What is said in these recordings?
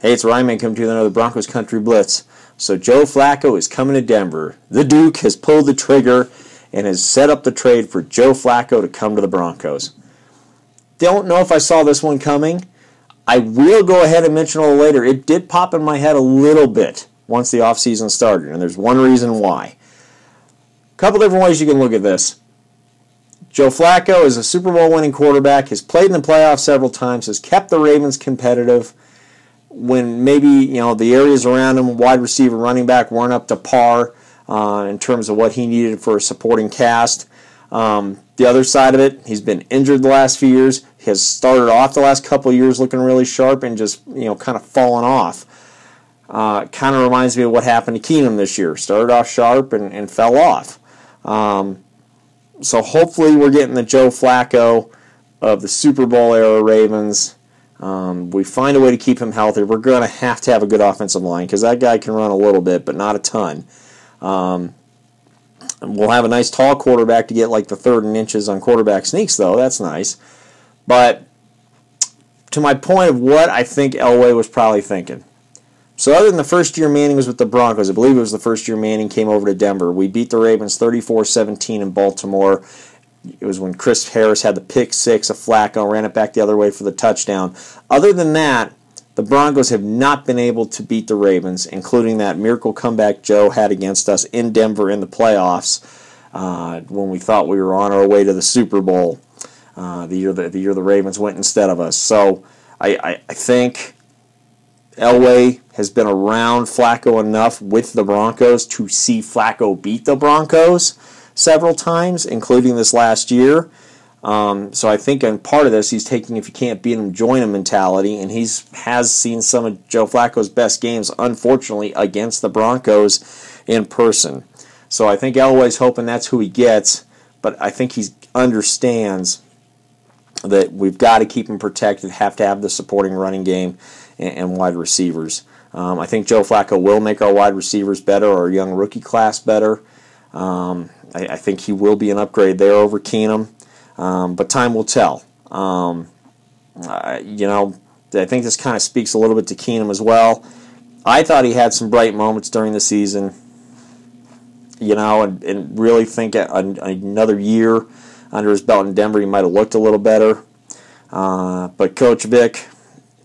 Hey, it's Ryman coming to you another Broncos Country Blitz. So Joe Flacco is coming to Denver. The Duke has pulled the trigger and has set up the trade for Joe Flacco to come to the Broncos. Don't know if I saw this one coming. I will go ahead and mention a little later. It did pop in my head a little bit once the offseason started, and there's one reason why. A couple different ways you can look at this. Joe Flacco is a Super Bowl winning quarterback, has played in the playoffs several times, has kept the Ravens competitive when maybe you know the areas around him, wide receiver, running back, weren't up to par uh, in terms of what he needed for a supporting cast. Um, the other side of it, he's been injured the last few years. He has started off the last couple years looking really sharp and just you know kind of fallen off. Uh, kind of reminds me of what happened to Keenum this year. Started off sharp and, and fell off. Um, so hopefully we're getting the Joe Flacco of the Super Bowl era Ravens. Um, we find a way to keep him healthy. We're going to have to have a good offensive line because that guy can run a little bit, but not a ton. Um, we'll have a nice tall quarterback to get like the third and inches on quarterback sneaks, though. That's nice. But to my point of what I think Elway was probably thinking. So other than the first year Manning was with the Broncos, I believe it was the first year Manning came over to Denver. We beat the Ravens 34-17 in Baltimore. It was when Chris Harris had the pick six of Flacco, ran it back the other way for the touchdown. Other than that, the Broncos have not been able to beat the Ravens, including that miracle comeback Joe had against us in Denver in the playoffs uh, when we thought we were on our way to the Super Bowl. Uh, the year the, the year the Ravens went instead of us. So I, I, I think Elway has been around Flacco enough with the Broncos to see Flacco beat the Broncos several times, including this last year. Um, so I think in part of this, he's taking if you can't beat him, join him mentality, and he's has seen some of Joe Flacco's best games, unfortunately, against the Broncos in person. So I think Elway's hoping that's who he gets, but I think he understands that we've got to keep him protected, have to have the supporting running game and, and wide receivers. Um, I think Joe Flacco will make our wide receivers better, our young rookie class better. Um, I, I, think he will be an upgrade there over Keenum, um, but time will tell. Um, uh, you know, I think this kind of speaks a little bit to Keenum as well. I thought he had some bright moments during the season, you know, and, and really think another year under his belt in Denver, he might have looked a little better. Uh, but Coach Vic,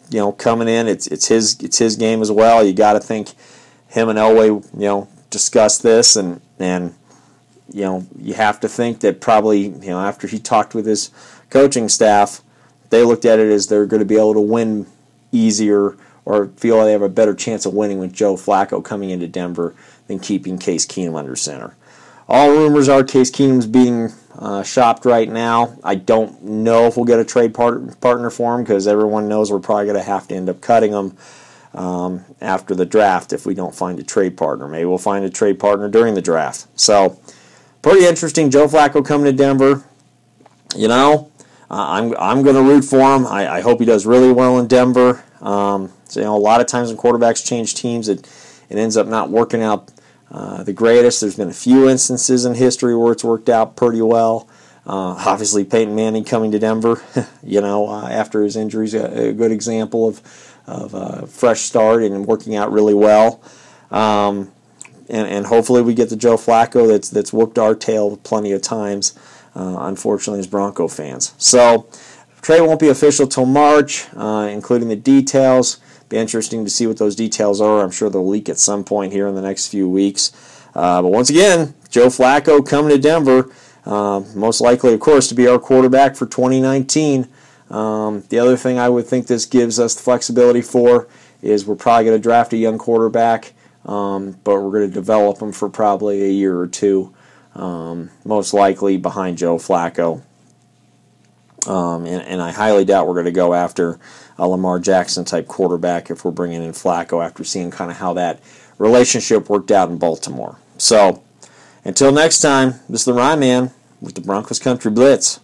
you know, coming in, it's it's his it's his game as well. You got to think him and Elway, you know, discuss this, and and you know, you have to think that probably you know after he talked with his coaching staff, they looked at it as they're going to be able to win easier or feel they have a better chance of winning with Joe Flacco coming into Denver than keeping Case Keenum under center. All rumors are Case Keenum's being uh, shopped right now. I don't know if we'll get a trade part- partner for him because everyone knows we're probably going to have to end up cutting him um, after the draft if we don't find a trade partner. Maybe we'll find a trade partner during the draft. So, pretty interesting. Joe Flacco coming to Denver. You know, uh, I'm I'm going to root for him. I, I, hope he does really well in Denver. Um, so, you know, a lot of times when quarterbacks change teams, it it ends up not working out uh, the greatest. There's been a few instances in history where it's worked out pretty well. Uh, obviously, Peyton Manning coming to Denver, you know, uh, after his injuries, a, a, good example of of a fresh start and working out really well. Um, and, and hopefully, we get the Joe Flacco that's that's whooped our tail plenty of times. Uh, unfortunately, as Bronco fans. So, trade won't be official till March, uh, including the details. Be interesting to see what those details are. I'm sure they'll leak at some point here in the next few weeks. Uh, but once again, Joe Flacco coming to Denver, uh, most likely, of course, to be our quarterback for 2019. Um, the other thing I would think this gives us the flexibility for is we're probably going to draft a young quarterback, um, but we're going to develop him for probably a year or two, um, most likely behind Joe Flacco. Um, and, and, I highly doubt we're going to go after a Lamar Jackson type quarterback if we're bringing in Flacco after seeing kind of how that relationship worked out in Baltimore. So, until next time, this is the Rye Man with the Broncos Country Blitz.